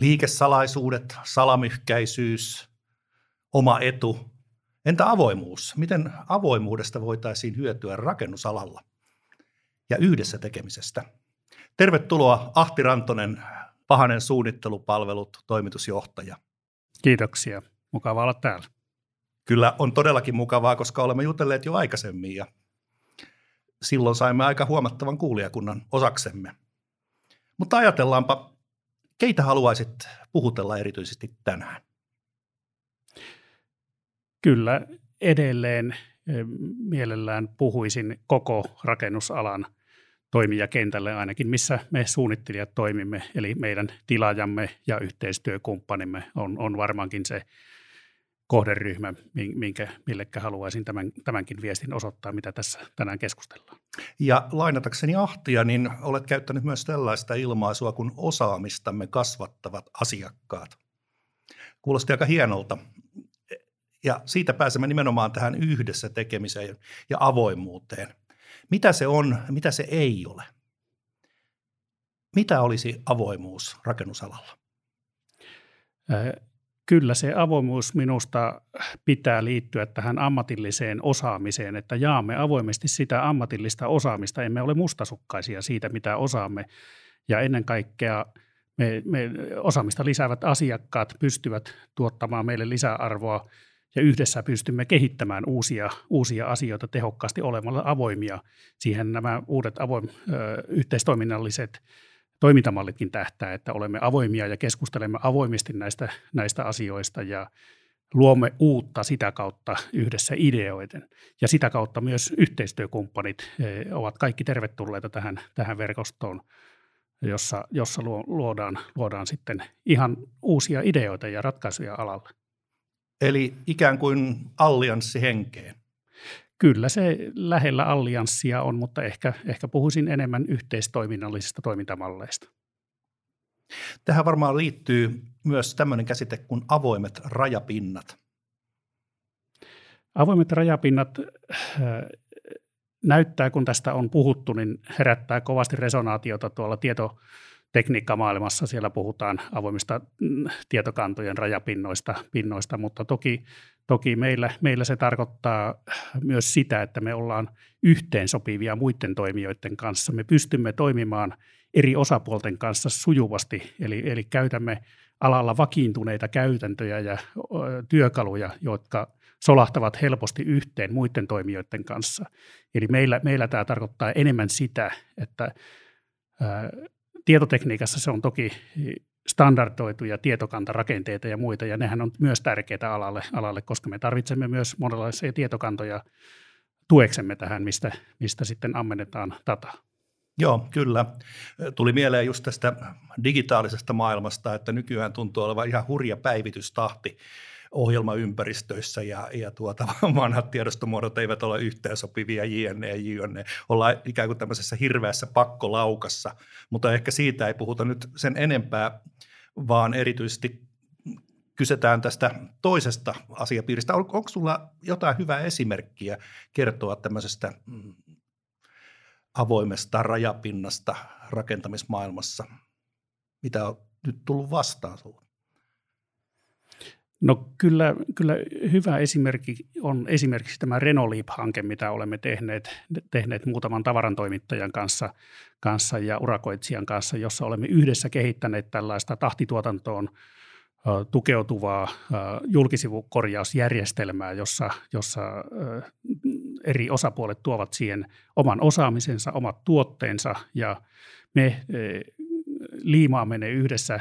Liikesalaisuudet, salamyhkäisyys, oma etu. Entä avoimuus? Miten avoimuudesta voitaisiin hyötyä rakennusalalla ja yhdessä tekemisestä? Tervetuloa Ahti Rantonen, Pahanen suunnittelupalvelut, toimitusjohtaja. Kiitoksia. Mukava olla täällä. Kyllä on todellakin mukavaa, koska olemme jutelleet jo aikaisemmin ja silloin saimme aika huomattavan kuulijakunnan osaksemme. Mutta ajatellaanpa, keitä haluaisit puhutella erityisesti tänään? Kyllä edelleen mielellään puhuisin koko rakennusalan toimijakentälle ainakin, missä me suunnittelijat toimimme, eli meidän tilaajamme ja yhteistyökumppanimme on, on varmaankin se kohderyhmä, minkä, millekä haluaisin tämän, tämänkin viestin osoittaa, mitä tässä tänään keskustellaan. Ja lainatakseni Ahtia, niin olet käyttänyt myös tällaista ilmaisua kuin osaamistamme kasvattavat asiakkaat. Kuulosti aika hienolta. Ja siitä pääsemme nimenomaan tähän yhdessä tekemiseen ja avoimuuteen. Mitä se on, mitä se ei ole? Mitä olisi avoimuus rakennusalalla? Kyllä se avoimuus minusta pitää liittyä tähän ammatilliseen osaamiseen, että jaamme avoimesti sitä ammatillista osaamista. Emme ole mustasukkaisia siitä, mitä osaamme. Ja ennen kaikkea me, me osaamista lisäävät asiakkaat pystyvät tuottamaan meille lisäarvoa ja yhdessä pystymme kehittämään uusia, uusia asioita tehokkaasti olemalla avoimia. Siihen nämä uudet avoim, ö, yhteistoiminnalliset toimintamallitkin tähtää, että olemme avoimia ja keskustelemme avoimesti näistä, näistä asioista ja luomme uutta sitä kautta yhdessä ideoiden. Ja sitä kautta myös yhteistyökumppanit eh, ovat kaikki tervetulleita tähän, tähän verkostoon, jossa, jossa luodaan, luodaan sitten ihan uusia ideoita ja ratkaisuja alalle. Eli ikään kuin allianssi henkeen. Kyllä se lähellä allianssia on, mutta ehkä, ehkä puhuisin enemmän yhteistoiminnallisista toimintamalleista. Tähän varmaan liittyy myös tämmöinen käsite kuin avoimet rajapinnat. Avoimet rajapinnat äh, näyttää, kun tästä on puhuttu, niin herättää kovasti resonaatiota tuolla tieto, tekniikkamaailmassa siellä puhutaan avoimista mm, tietokantojen rajapinnoista, pinnoista, mutta toki, toki meillä, meillä se tarkoittaa myös sitä, että me ollaan yhteensopivia muiden toimijoiden kanssa. Me pystymme toimimaan eri osapuolten kanssa sujuvasti, eli, eli käytämme alalla vakiintuneita käytäntöjä ja työkaluja, jotka solahtavat helposti yhteen muiden toimijoiden kanssa. Eli meillä, meillä tämä tarkoittaa enemmän sitä, että tietotekniikassa se on toki standardoituja tietokantarakenteita ja muita, ja nehän on myös tärkeitä alalle, alalle koska me tarvitsemme myös monenlaisia tietokantoja tueksemme tähän, mistä, mistä sitten ammennetaan dataa. Joo, kyllä. Tuli mieleen just tästä digitaalisesta maailmasta, että nykyään tuntuu olevan ihan hurja päivitystahti ohjelmaympäristöissä ja, ja tuota, vanhat tiedostomuodot eivät ole yhteensopivia jne, jne. Ollaan ikään kuin tämmöisessä hirveässä pakkolaukassa, mutta ehkä siitä ei puhuta nyt sen enempää, vaan erityisesti kysytään tästä toisesta asiapiiristä. On, onko sulla jotain hyvää esimerkkiä kertoa tämmöisestä mm, avoimesta rajapinnasta rakentamismaailmassa? Mitä on nyt tullut vastaan sinulle? No kyllä, kyllä hyvä esimerkki on esimerkiksi tämä Renolip-hanke, mitä olemme tehneet, tehneet muutaman tavarantoimittajan kanssa, kanssa ja urakoitsijan kanssa, jossa olemme yhdessä kehittäneet tällaista tahtituotantoon tukeutuvaa julkisivukorjausjärjestelmää, jossa, jossa eri osapuolet tuovat siihen oman osaamisensa, omat tuotteensa ja me liimaamme ne yhdessä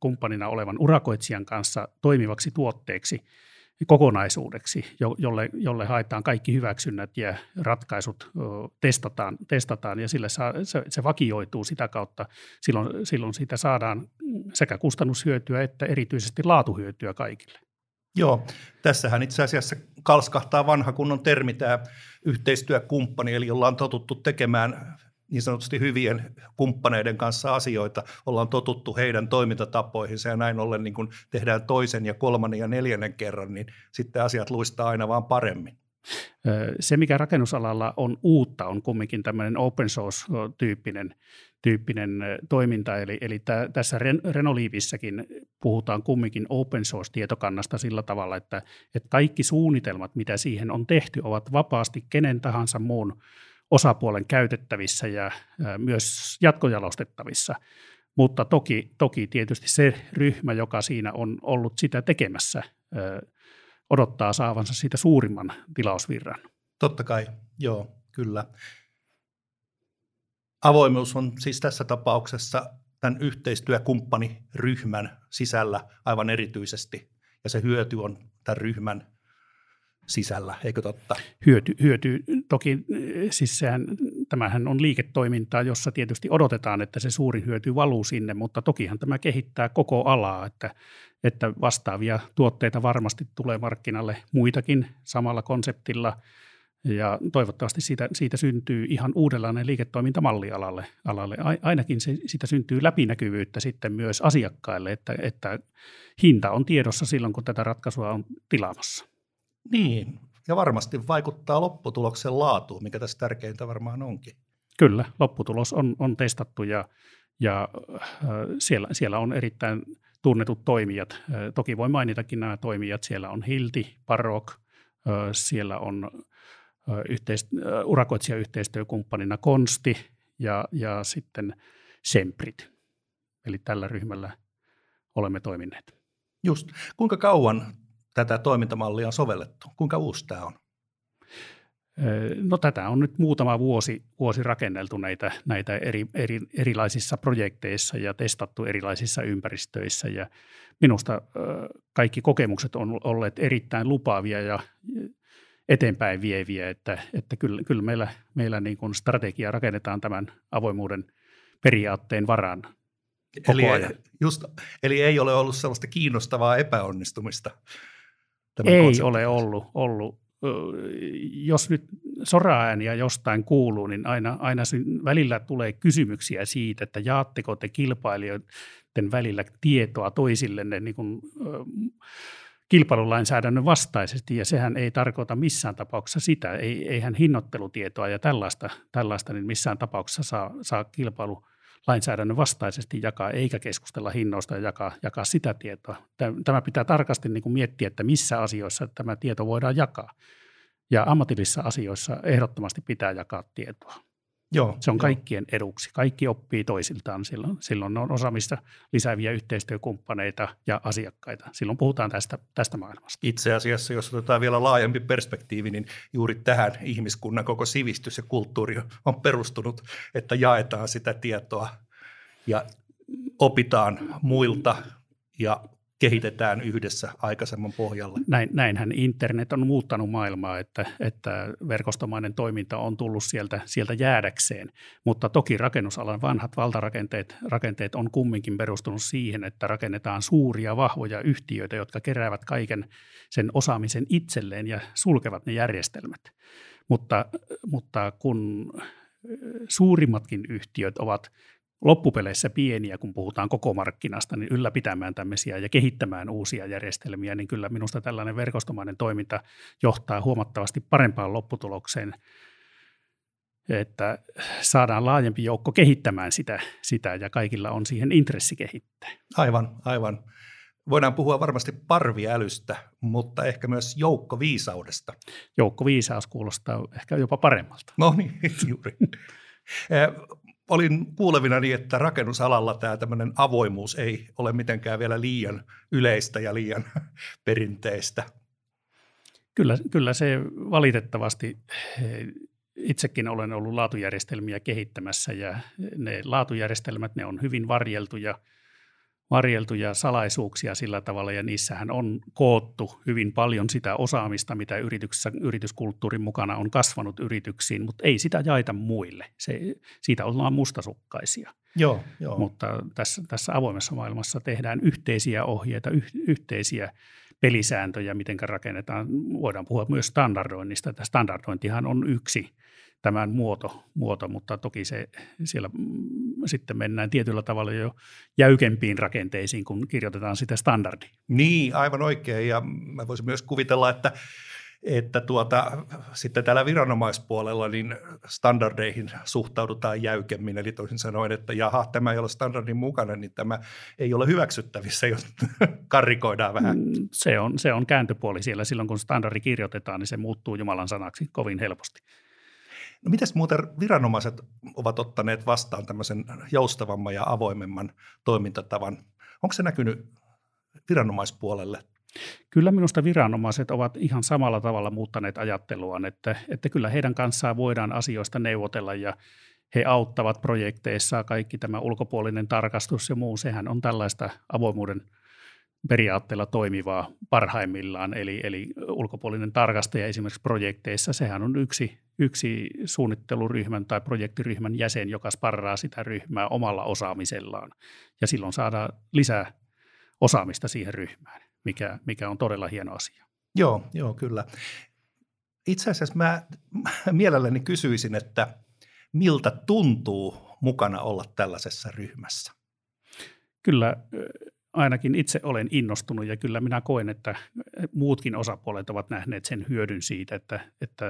kumppanina olevan urakoitsijan kanssa toimivaksi tuotteeksi kokonaisuudeksi, jolle, jolle haetaan kaikki hyväksynnät ja ratkaisut testataan, testataan ja sille saa, se, se vakioituu sitä kautta. Silloin, silloin siitä saadaan sekä kustannushyötyä että erityisesti laatuhyötyä kaikille. Joo, tässähän itse asiassa kalskahtaa vanha kunnon termi tämä yhteistyökumppani, eli ollaan totuttu tekemään niin sanotusti hyvien kumppaneiden kanssa asioita, ollaan totuttu heidän toimintatapoihinsa ja näin ollen niin kun tehdään toisen ja kolmannen ja neljännen kerran, niin sitten asiat luistaa aina vaan paremmin. Se, mikä rakennusalalla on uutta, on kumminkin tämmöinen open source-tyyppinen tyyppinen toiminta. Eli, eli tä, tässä Renoliivissäkin puhutaan kumminkin open source-tietokannasta sillä tavalla, että, että kaikki suunnitelmat, mitä siihen on tehty, ovat vapaasti kenen tahansa muun osapuolen käytettävissä ja myös jatkojalostettavissa. Mutta toki, toki tietysti se ryhmä, joka siinä on ollut sitä tekemässä, odottaa saavansa siitä suurimman tilausvirran. Totta kai, joo, kyllä. Avoimuus on siis tässä tapauksessa tämän yhteistyökumppaniryhmän sisällä aivan erityisesti, ja se hyöty on tämän ryhmän sisällä, eikö totta? Hyöty, hyöty toki siis sehän, tämähän on liiketoimintaa, jossa tietysti odotetaan, että se suurin hyöty valuu sinne, mutta tokihan tämä kehittää koko alaa, että, että vastaavia tuotteita varmasti tulee markkinalle muitakin samalla konseptilla – ja toivottavasti siitä, siitä syntyy ihan uudenlainen liiketoimintamalli alalle. alalle. Ainakin se, siitä syntyy läpinäkyvyyttä sitten myös asiakkaille, että, että hinta on tiedossa silloin, kun tätä ratkaisua on tilaamassa. Niin, ja varmasti vaikuttaa lopputuloksen laatuun, mikä tässä tärkeintä varmaan onkin. Kyllä, lopputulos on, on testattu ja, ja äh, siellä, siellä on erittäin tunnetut toimijat. Äh, toki voi mainitakin nämä toimijat. Siellä on Hilti, Parok, äh, siellä on yhteist, urakoitsijayhteistyökumppanina Konsti ja, ja sitten Semprit. Eli tällä ryhmällä olemme toimineet. Just. Kuinka kauan tätä toimintamallia on sovellettu? Kuinka uusi tämä on? No tätä on nyt muutama vuosi, vuosi rakenneltu näitä, näitä eri, eri, erilaisissa projekteissa ja testattu erilaisissa ympäristöissä. Ja minusta kaikki kokemukset on olleet erittäin lupaavia ja eteenpäin vieviä, että, että kyllä, kyllä meillä, meillä niin kuin strategia rakennetaan tämän avoimuuden periaatteen varaan eli, Just, eli ei ole ollut sellaista kiinnostavaa epäonnistumista? Ei konsepti. ole ollut, ollut. Jos nyt soraääniä jostain kuuluu, niin aina, aina välillä tulee kysymyksiä siitä, että jaatteko te kilpailijoiden välillä tietoa toisillenne niin kuin, kilpailulainsäädännön vastaisesti, ja sehän ei tarkoita missään tapauksessa sitä, ei, eihän hinnoittelutietoa ja tällaista, tällaista niin missään tapauksessa saa, saa kilpailulainsäädännön vastaisesti jakaa, eikä keskustella hinnoista ja jakaa, jakaa sitä tietoa. Tämä pitää tarkasti niin kuin miettiä, että missä asioissa tämä tieto voidaan jakaa. Ja ammatillisissa asioissa ehdottomasti pitää jakaa tietoa. Joo, se on joo. kaikkien eduksi. Kaikki oppii toisiltaan silloin. Silloin on osaamista lisääviä yhteistyökumppaneita ja asiakkaita. Silloin puhutaan tästä, tästä maailmasta. Itse asiassa, jos otetaan vielä laajempi perspektiivi, niin juuri tähän ihmiskunnan koko sivistys ja kulttuuri on perustunut, että jaetaan sitä tietoa ja opitaan muilta ja kehitetään yhdessä aikaisemman pohjalle. Näin, näinhän internet on muuttanut maailmaa, että, että verkostomainen toiminta on tullut sieltä, sieltä jäädäkseen, mutta toki rakennusalan vanhat valtarakenteet rakenteet on kumminkin perustunut siihen, että rakennetaan suuria vahvoja yhtiöitä, jotka keräävät kaiken sen osaamisen itselleen ja sulkevat ne järjestelmät. Mutta, mutta kun suurimmatkin yhtiöt ovat loppupeleissä pieniä, kun puhutaan koko markkinasta, niin ylläpitämään tämmöisiä ja kehittämään uusia järjestelmiä, niin kyllä minusta tällainen verkostomainen toiminta johtaa huomattavasti parempaan lopputulokseen, että saadaan laajempi joukko kehittämään sitä, sitä ja kaikilla on siihen intressi kehittää. Aivan, aivan. Voidaan puhua varmasti parviälystä, mutta ehkä myös joukkoviisaudesta. Joukkoviisaus kuulostaa ehkä jopa paremmalta. No niin, juuri olin kuulevina niin, että rakennusalalla tämä tämmöinen avoimuus ei ole mitenkään vielä liian yleistä ja liian perinteistä. Kyllä, kyllä se valitettavasti, itsekin olen ollut laatujärjestelmiä kehittämässä ja ne laatujärjestelmät, ne on hyvin varjeltuja – varjeltuja salaisuuksia sillä tavalla, ja niissähän on koottu hyvin paljon sitä osaamista, mitä yrityksessä, yrityskulttuurin mukana on kasvanut yrityksiin, mutta ei sitä jaeta muille. Se, siitä ollaan mustasukkaisia. Joo, joo. Mutta tässä, tässä avoimessa maailmassa tehdään yhteisiä ohjeita, yh, yhteisiä pelisääntöjä, miten rakennetaan. Voidaan puhua myös standardoinnista. Tämä standardointihan on yksi tämän muoto, muoto mutta toki se siellä mm, sitten mennään tietyllä tavalla jo jäykempiin rakenteisiin, kun kirjoitetaan sitä standardia. Niin, aivan oikein. Ja mä voisin myös kuvitella, että että tuota, sitten täällä viranomaispuolella niin standardeihin suhtaudutaan jäykemmin, eli toisin sanoen, että jaha, tämä ei ole standardin mukana, niin tämä ei ole hyväksyttävissä, jos karikoidaan vähän. Mm, se on, se on kääntöpuoli siellä. Silloin kun standardi kirjoitetaan, niin se muuttuu Jumalan sanaksi kovin helposti. No mitäs muuten viranomaiset ovat ottaneet vastaan tämmöisen joustavamman ja avoimemman toimintatavan? Onko se näkynyt viranomaispuolelle Kyllä minusta viranomaiset ovat ihan samalla tavalla muuttaneet ajatteluaan, että, että kyllä heidän kanssaan voidaan asioista neuvotella ja he auttavat projekteissa. Kaikki tämä ulkopuolinen tarkastus ja muu, sehän on tällaista avoimuuden periaatteella toimivaa parhaimmillaan. Eli, eli ulkopuolinen tarkastaja esimerkiksi projekteissa, sehän on yksi, yksi suunnitteluryhmän tai projektiryhmän jäsen, joka sparraa sitä ryhmää omalla osaamisellaan. Ja silloin saadaan lisää osaamista siihen ryhmään mikä, mikä on todella hieno asia. Joo, joo, kyllä. Itse asiassa mä mielelläni kysyisin, että miltä tuntuu mukana olla tällaisessa ryhmässä? Kyllä ainakin itse olen innostunut ja kyllä minä koen, että muutkin osapuolet ovat nähneet sen hyödyn siitä, että, että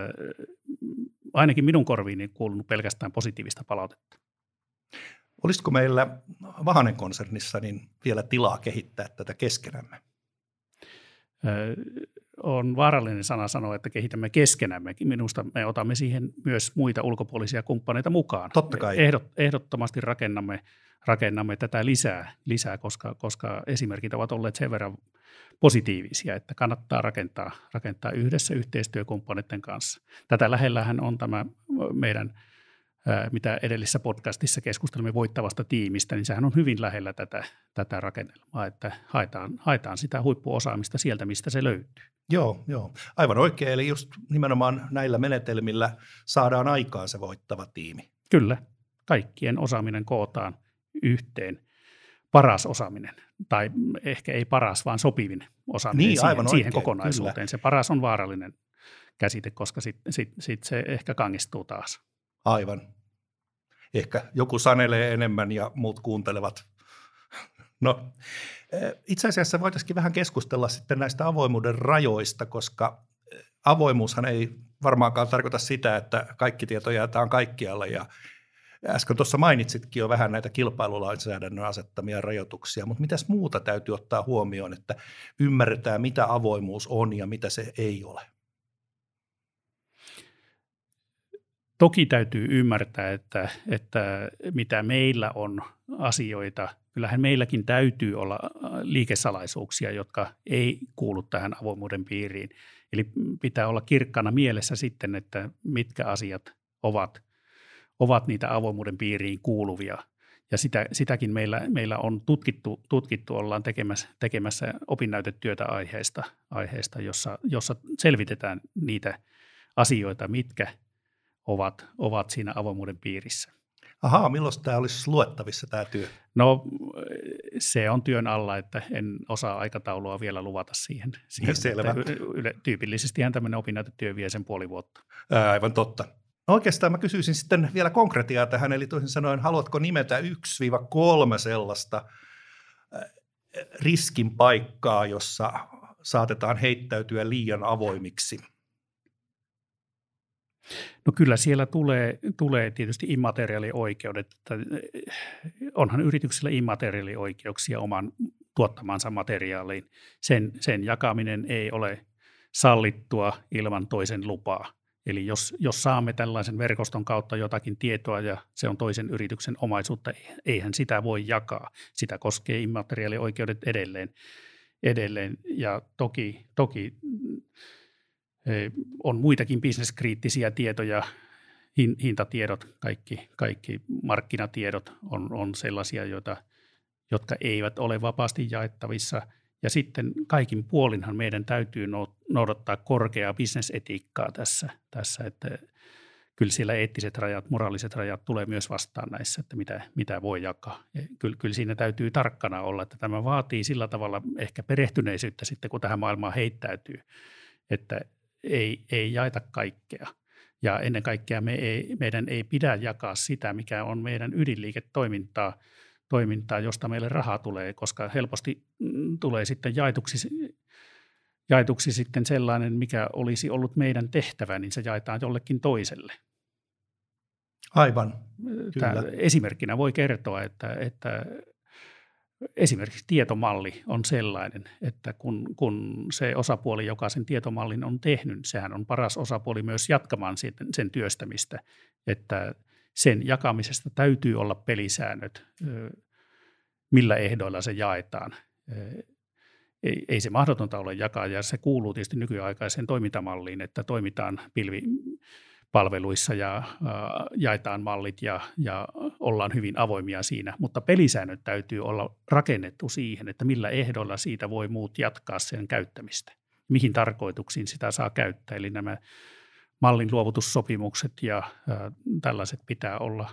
ainakin minun korviini kuulunut pelkästään positiivista palautetta. Olisiko meillä Vahanen konsernissa niin vielä tilaa kehittää tätä keskenämme? On vaarallinen sana sanoa, että kehitämme keskenämme. Minusta me otamme siihen myös muita ulkopuolisia kumppaneita mukaan. Totta kai. Ehdot, ehdottomasti rakennamme, rakennamme tätä lisää, lisää koska, koska esimerkit ovat olleet sen verran positiivisia, että kannattaa rakentaa, rakentaa yhdessä yhteistyökumppaneiden kanssa. Tätä lähellähän on tämä meidän – mitä edellisessä podcastissa keskustelimme voittavasta tiimistä, niin sehän on hyvin lähellä tätä, tätä rakennelmaa, että haetaan, haetaan sitä huippuosaamista sieltä, mistä se löytyy. Joo, joo, aivan oikein. Eli just nimenomaan näillä menetelmillä saadaan aikaan se voittava tiimi. Kyllä, kaikkien osaaminen kootaan yhteen. Paras osaaminen, tai ehkä ei paras, vaan sopivin osaaminen niin, aivan siihen, siihen kokonaisuuteen. Kyllä. Se paras on vaarallinen käsite, koska sitten sit, sit se ehkä kangistuu taas. Aivan. Ehkä joku sanelee enemmän ja muut kuuntelevat. No, eh, itse asiassa voitaisiin vähän keskustella sitten näistä avoimuuden rajoista, koska eh, avoimuushan ei varmaankaan tarkoita sitä, että kaikki tieto jaetaan kaikkialle ja Äsken tuossa mainitsitkin jo vähän näitä kilpailulainsäädännön asettamia rajoituksia, mutta mitäs muuta täytyy ottaa huomioon, että ymmärretään, mitä avoimuus on ja mitä se ei ole? Toki täytyy ymmärtää, että, että mitä meillä on asioita, kyllähän meilläkin täytyy olla äh, liikesalaisuuksia, jotka ei kuulu tähän avoimuuden piiriin. Eli pitää olla kirkkana mielessä sitten, että mitkä asiat ovat, ovat niitä avoimuuden piiriin kuuluvia. Ja sitä, sitäkin meillä, meillä on tutkittu, tutkittu ollaan tekemässä, tekemässä opinnäytetyötä aiheesta, aiheesta jossa, jossa selvitetään niitä asioita, mitkä – ovat, ovat siinä avoimuuden piirissä. Ahaa, milloin tämä olisi luettavissa tämä työ? No se on työn alla, että en osaa aikataulua vielä luvata siihen. siihen Selvä. Yle, tyypillisestihän tämmöinen opinnäytetyö vie sen puoli vuotta. Ää, aivan totta. No oikeastaan mä kysyisin sitten vielä konkretiaa tähän, eli toisin sanoen, haluatko nimetä 1-3 sellaista riskin paikkaa, jossa saatetaan heittäytyä liian avoimiksi – No kyllä siellä tulee, tulee tietysti immateriaalioikeudet. Että eh, onhan yrityksillä immateriaalioikeuksia oman tuottamansa materiaaliin. Sen, sen jakaminen ei ole sallittua ilman toisen lupaa. Eli jos, jos saamme tällaisen verkoston kautta jotakin tietoa ja se on toisen yrityksen omaisuutta, eihän sitä voi jakaa. Sitä koskee immateriaalioikeudet edelleen. edelleen. Ja toki, toki on muitakin bisneskriittisiä tietoja, hintatiedot, kaikki, kaikki markkinatiedot on, on sellaisia, joita, jotka eivät ole vapaasti jaettavissa. Ja sitten kaikin puolinhan meidän täytyy noudattaa korkeaa bisnesetiikkaa tässä, tässä että kyllä siellä eettiset rajat, moraaliset rajat tulee myös vastaan näissä, että mitä, mitä voi jakaa. Ja kyllä, kyllä siinä täytyy tarkkana olla, että tämä vaatii sillä tavalla ehkä perehtyneisyyttä sitten, kun tähän maailmaan heittäytyy, että ei, ei jaeta kaikkea. Ja ennen kaikkea me ei, meidän ei pidä jakaa sitä, mikä on meidän ydinliiketoimintaa, toimintaa, josta meille rahaa tulee, koska helposti mm, tulee sitten jaetuksi jaetuksi sitten sellainen, mikä olisi ollut meidän tehtävä, niin se jaetaan jollekin toiselle. Aivan, Tämä esimerkkinä voi kertoa, että, että esimerkiksi tietomalli on sellainen, että kun, kun se osapuoli, joka sen tietomallin on tehnyt, sehän on paras osapuoli myös jatkamaan sen, sen työstämistä, että sen jakamisesta täytyy olla pelisäännöt, millä ehdoilla se jaetaan. Ei, ei se mahdotonta ole jakaa, ja se kuuluu tietysti nykyaikaiseen toimintamalliin, että toimitaan pilvi, palveluissa ja äh, jaetaan mallit ja, ja ollaan hyvin avoimia siinä, mutta pelisäännöt täytyy olla rakennettu siihen, että millä ehdoilla siitä voi muut jatkaa sen käyttämistä, mihin tarkoituksiin sitä saa käyttää. Eli nämä mallin luovutussopimukset ja äh, tällaiset pitää olla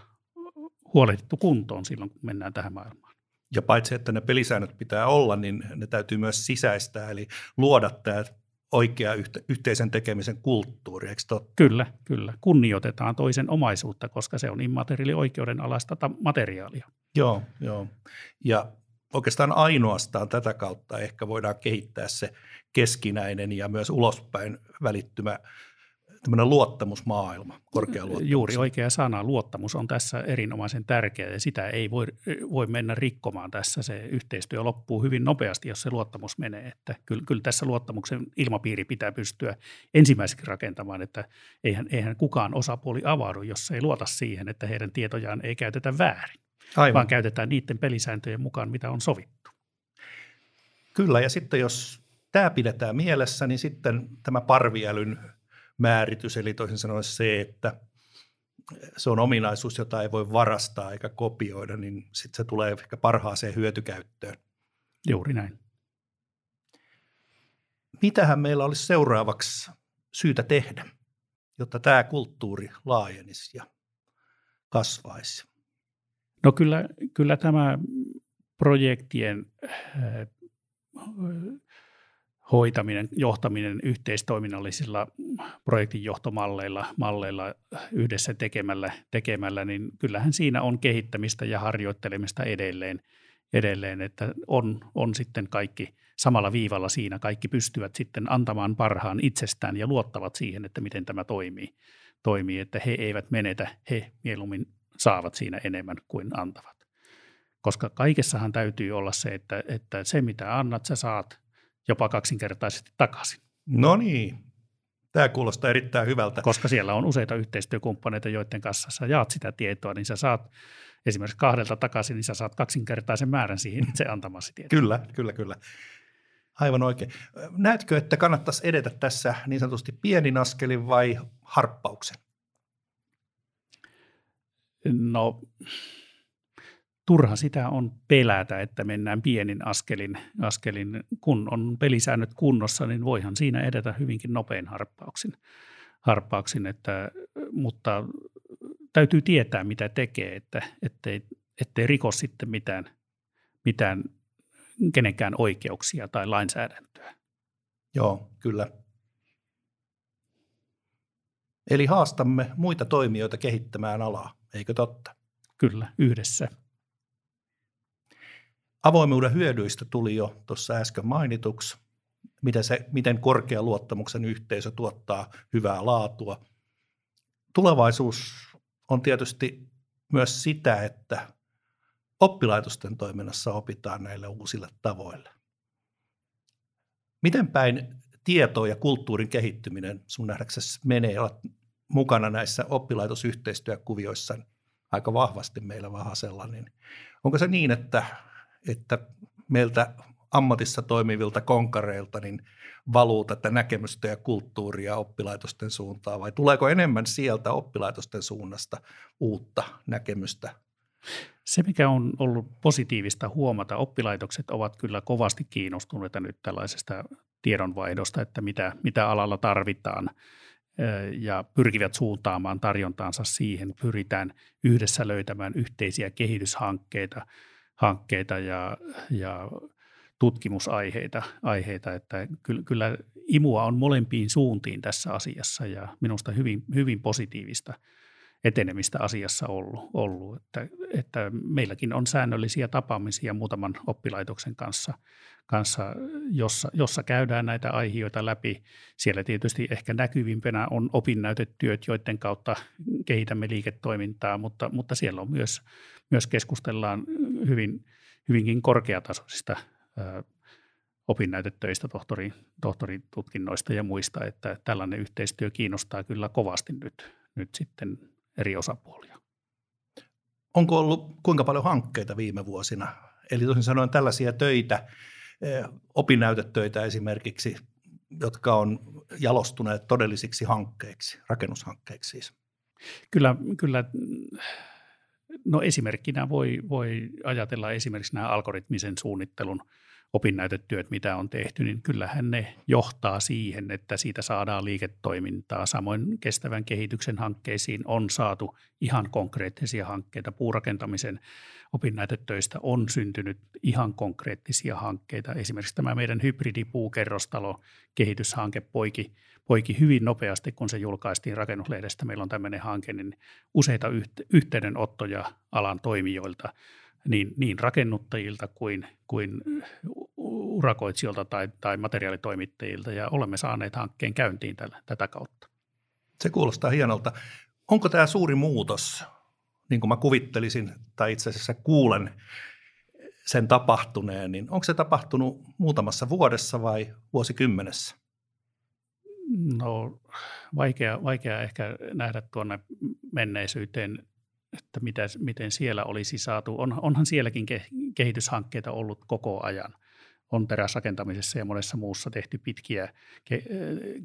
huolehdittu kuntoon silloin, kun mennään tähän maailmaan. Ja paitsi, että ne pelisäännöt pitää olla, niin ne täytyy myös sisäistää, eli luoda tämä oikea yhteisen tekemisen kulttuuri, eikö totta? Kyllä, kyllä. Kunnioitetaan toisen omaisuutta, koska se on immateriaalioikeuden alasta materiaalia. Joo, joo. Ja oikeastaan ainoastaan tätä kautta ehkä voidaan kehittää se keskinäinen ja myös ulospäin välittymä tämmöinen luottamusmaailma, korkea luottamus. Juuri oikea sana, luottamus on tässä erinomaisen tärkeä ja sitä ei voi, voi mennä rikkomaan tässä. Se yhteistyö loppuu hyvin nopeasti, jos se luottamus menee. Että kyllä, kyllä tässä luottamuksen ilmapiiri pitää pystyä ensimmäiseksi rakentamaan, että eihän, eihän kukaan osapuoli avaudu, jos ei luota siihen, että heidän tietojaan ei käytetä väärin, Aivan. vaan käytetään niiden pelisääntöjen mukaan, mitä on sovittu. Kyllä, ja sitten jos tämä pidetään mielessä, niin sitten tämä parviälyn määritys, eli toisin sanoen se, että se on ominaisuus, jota ei voi varastaa eikä kopioida, niin sitten se tulee ehkä parhaaseen hyötykäyttöön. Juuri näin. Mitähän meillä olisi seuraavaksi syytä tehdä, jotta tämä kulttuuri laajenisi ja kasvaisi? No kyllä, kyllä tämä projektien hoitaminen, johtaminen yhteistoiminnallisilla projektinjohtomalleilla malleilla yhdessä tekemällä, tekemällä, niin kyllähän siinä on kehittämistä ja harjoittelemista edelleen, edelleen että on, on sitten kaikki samalla viivalla siinä, kaikki pystyvät sitten antamaan parhaan itsestään ja luottavat siihen, että miten tämä toimii, toimii että he eivät menetä, he mieluummin saavat siinä enemmän kuin antavat. Koska kaikessahan täytyy olla se, että, että se mitä annat, sä saat – jopa kaksinkertaisesti takaisin. No niin, tämä kuulostaa erittäin hyvältä. Koska siellä on useita yhteistyökumppaneita, joiden kanssa sä jaat sitä tietoa, niin sä saat esimerkiksi kahdelta takaisin, niin sä saat kaksinkertaisen määrän siihen itse antamasi tietoa. Kyllä, kyllä, kyllä. Aivan oikein. Näetkö, että kannattaisi edetä tässä niin sanotusti pienin askelin vai harppauksen? No turha sitä on pelätä, että mennään pienin askelin, askelin. Kun on pelisäännöt kunnossa, niin voihan siinä edetä hyvinkin nopein harppauksin. harppauksin että, mutta täytyy tietää, mitä tekee, että, ettei, ettei riko sitten mitään, mitään kenenkään oikeuksia tai lainsäädäntöä. Joo, kyllä. Eli haastamme muita toimijoita kehittämään alaa, eikö totta? Kyllä, yhdessä. Avoimuuden hyödyistä tuli jo tuossa äsken mainituksi, miten, se, miten korkea luottamuksen yhteisö tuottaa hyvää laatua. Tulevaisuus on tietysti myös sitä, että oppilaitosten toiminnassa opitaan näille uusille tavoille. Miten päin tieto- ja kulttuurin kehittyminen sun nähdäksesi menee olla mukana näissä oppilaitosyhteistyökuvioissa aika vahvasti meillä Vahasella, niin onko se niin, että että meiltä ammatissa toimivilta konkareilta niin valuu tätä näkemystä ja kulttuuria oppilaitosten suuntaan vai tuleeko enemmän sieltä oppilaitosten suunnasta uutta näkemystä? Se, mikä on ollut positiivista huomata, oppilaitokset ovat kyllä kovasti kiinnostuneita nyt tällaisesta tiedonvaihdosta, että mitä, mitä alalla tarvitaan ja pyrkivät suuntaamaan tarjontaansa siihen. Pyritään yhdessä löytämään yhteisiä kehityshankkeita – hankkeita ja, ja tutkimusaiheita, aiheita, että kyllä imua on molempiin suuntiin tässä asiassa ja minusta hyvin, hyvin positiivista. etenemistä asiassa ollut. ollut. Että, että meilläkin on säännöllisiä tapaamisia muutaman oppilaitoksen kanssa, kanssa jossa, jossa käydään näitä aiheita läpi. Siellä tietysti ehkä näkyvimpänä on opinnäytetyöt, joiden kautta kehitämme liiketoimintaa, mutta, mutta siellä on myös, myös keskustellaan hyvin, hyvinkin korkeatasoisista opinnäytetöistä, tohtori, tohtoritutkinnoista ja muista, että tällainen yhteistyö kiinnostaa kyllä kovasti nyt, nyt sitten eri osapuolia. Onko ollut kuinka paljon hankkeita viime vuosina? Eli toisin sanoen tällaisia töitä, opinnäytetöitä esimerkiksi, jotka on jalostuneet todellisiksi hankkeiksi, rakennushankkeiksi siis. Kyllä, kyllä no esimerkkinä voi, voi ajatella esimerkiksi nämä algoritmisen suunnittelun – opinnäytetyöt, mitä on tehty, niin kyllähän ne johtaa siihen, että siitä saadaan liiketoimintaa. Samoin kestävän kehityksen hankkeisiin on saatu ihan konkreettisia hankkeita. Puurakentamisen opinnäytetöistä on syntynyt ihan konkreettisia hankkeita. Esimerkiksi tämä meidän hybridipuukerrostalo kehityshanke poiki, poiki hyvin nopeasti, kun se julkaistiin rakennuslehdestä. Meillä on tämmöinen hanke, niin useita yhteydenottoja alan toimijoilta – niin, niin rakennuttajilta kuin, kuin urakoitsijoilta tai, tai materiaalitoimittajilta ja olemme saaneet hankkeen käyntiin tällä, tätä kautta. Se kuulostaa hienolta. Onko tämä suuri muutos, niin kuin mä kuvittelisin tai itse asiassa kuulen sen tapahtuneen, niin onko se tapahtunut muutamassa vuodessa vai vuosikymmenessä? No vaikea, vaikea ehkä nähdä tuonne menneisyyteen että mitä, miten siellä olisi saatu. On, onhan sielläkin kehityshankkeita ollut koko ajan. On teräsrakentamisessa ja monessa muussa tehty pitkiä ke,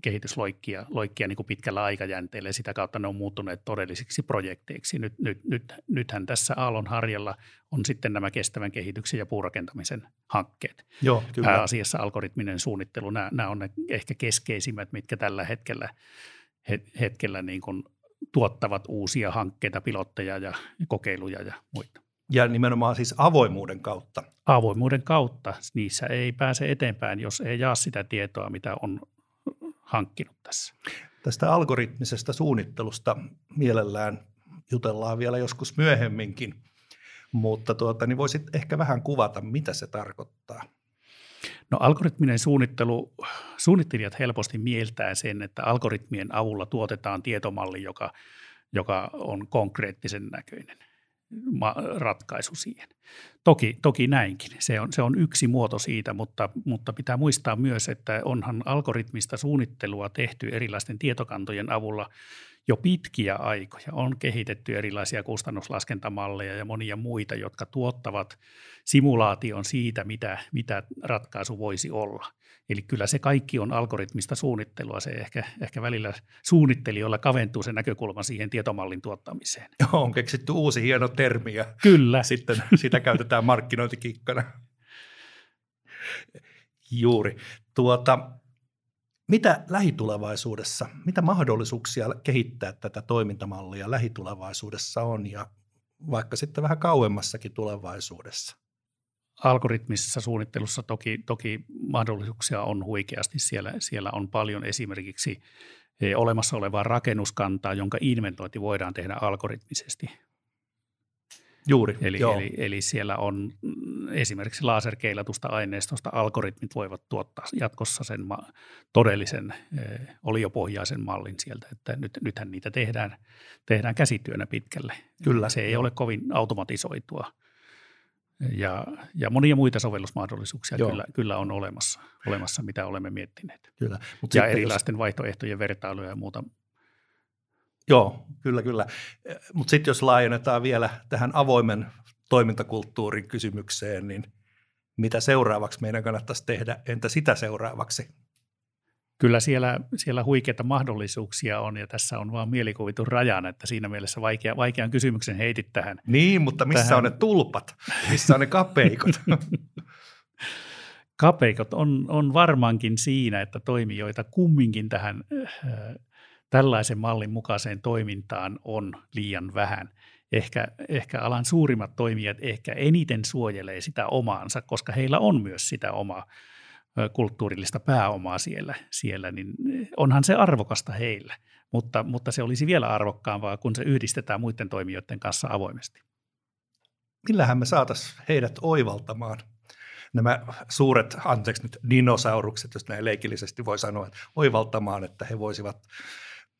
kehitysloikkia loikkia niin kuin pitkällä aikajänteellä ja sitä kautta ne on muuttuneet todellisiksi projekteiksi. Nyt, nyt, nyt, nythän tässä Aallon harjalla on sitten nämä kestävän kehityksen ja puurakentamisen hankkeet. Joo, kyllä. Pääasiassa algoritminen suunnittelu, nämä, nämä on ne ehkä keskeisimmät, mitkä tällä hetkellä, hetkellä niin kuin tuottavat uusia hankkeita, pilotteja ja kokeiluja ja muita. Ja nimenomaan siis avoimuuden kautta. Avoimuuden kautta. Niissä ei pääse eteenpäin, jos ei jaa sitä tietoa, mitä on hankkinut tässä. Tästä algoritmisesta suunnittelusta mielellään jutellaan vielä joskus myöhemminkin, mutta tuota, niin voisit ehkä vähän kuvata, mitä se tarkoittaa. No algoritminen suunnittelu, suunnittelijat helposti mieltää sen, että algoritmien avulla tuotetaan tietomalli, joka, joka on konkreettisen näköinen ratkaisu siihen. Toki, toki näinkin, se on, se on yksi muoto siitä, mutta, mutta pitää muistaa myös, että onhan algoritmista suunnittelua tehty erilaisten tietokantojen avulla jo pitkiä aikoja. On kehitetty erilaisia kustannuslaskentamalleja ja monia muita, jotka tuottavat simulaation siitä, mitä, mitä ratkaisu voisi olla. Eli kyllä se kaikki on algoritmista suunnittelua. Se ehkä, ehkä välillä suunnittelijoilla kaventuu se näkökulma siihen tietomallin tuottamiseen. On keksitty uusi hieno termi ja kyllä. sitten sitä käytetään markkinointikikkana. Juuri. Tuota, mitä lähitulevaisuudessa, mitä mahdollisuuksia kehittää tätä toimintamallia lähitulevaisuudessa on ja vaikka sitten vähän kauemmassakin tulevaisuudessa? Algoritmisessa suunnittelussa toki, toki mahdollisuuksia on huikeasti. Siellä, siellä on paljon esimerkiksi e, olemassa olevaa rakennuskantaa, jonka inventointi voidaan tehdä algoritmisesti. Juuri, eli, eli, eli siellä on mm, esimerkiksi laserkeilatusta aineistosta algoritmit voivat tuottaa jatkossa sen ma- todellisen eh, oliopohjaisen mallin sieltä, että nyt, nythän niitä tehdään, tehdään käsityönä pitkälle. Kyllä. Se ei ole kovin automatisoitua. Ja, ja monia muita sovellusmahdollisuuksia kyllä, kyllä on olemassa, olemassa, mitä olemme miettineet. Kyllä. Mut ja erilaisten jos... vaihtoehtojen vertailuja ja muuta Joo, kyllä, kyllä. Mutta sitten jos laajennetaan vielä tähän avoimen toimintakulttuurin kysymykseen, niin mitä seuraavaksi meidän kannattaisi tehdä, entä sitä seuraavaksi? Kyllä siellä, siellä huikeita mahdollisuuksia on ja tässä on vaan mielikuvitun rajan, että siinä mielessä vaikea, vaikean kysymyksen heitit tähän. Niin, mutta missä tähän... on ne tulpat? Missä on ne kapeikot? kapeikot on, on varmaankin siinä, että toimijoita kumminkin tähän tällaisen mallin mukaiseen toimintaan on liian vähän. Ehkä, ehkä alan suurimmat toimijat ehkä eniten suojelee sitä omaansa, koska heillä on myös sitä omaa kulttuurillista pääomaa siellä, siellä niin onhan se arvokasta heillä. mutta, mutta se olisi vielä arvokkaampaa, kun se yhdistetään muiden toimijoiden kanssa avoimesti. Millähän me saataisiin heidät oivaltamaan nämä suuret, anteeksi nyt dinosaurukset, jos näin leikillisesti voi sanoa, oivaltamaan, että he voisivat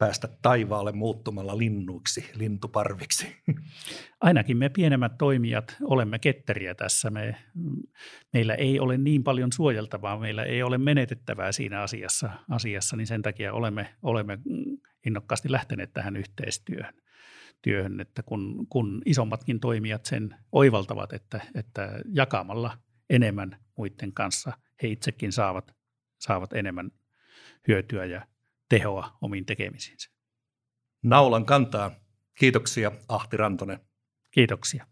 päästä taivaalle muuttumalla linnuiksi, lintuparviksi? Ainakin me pienemmät toimijat olemme ketteriä tässä. Me, meillä ei ole niin paljon suojeltavaa, meillä ei ole menetettävää siinä asiassa, asiassa niin sen takia olemme, olemme innokkaasti lähteneet tähän yhteistyöhön. Työhön, että kun, kun isommatkin toimijat sen oivaltavat, että, että jakamalla enemmän muiden kanssa he itsekin saavat, saavat enemmän hyötyä ja tehoa omiin tekemisiinsä. Naulan kantaa. Kiitoksia Ahti Rantonen. Kiitoksia.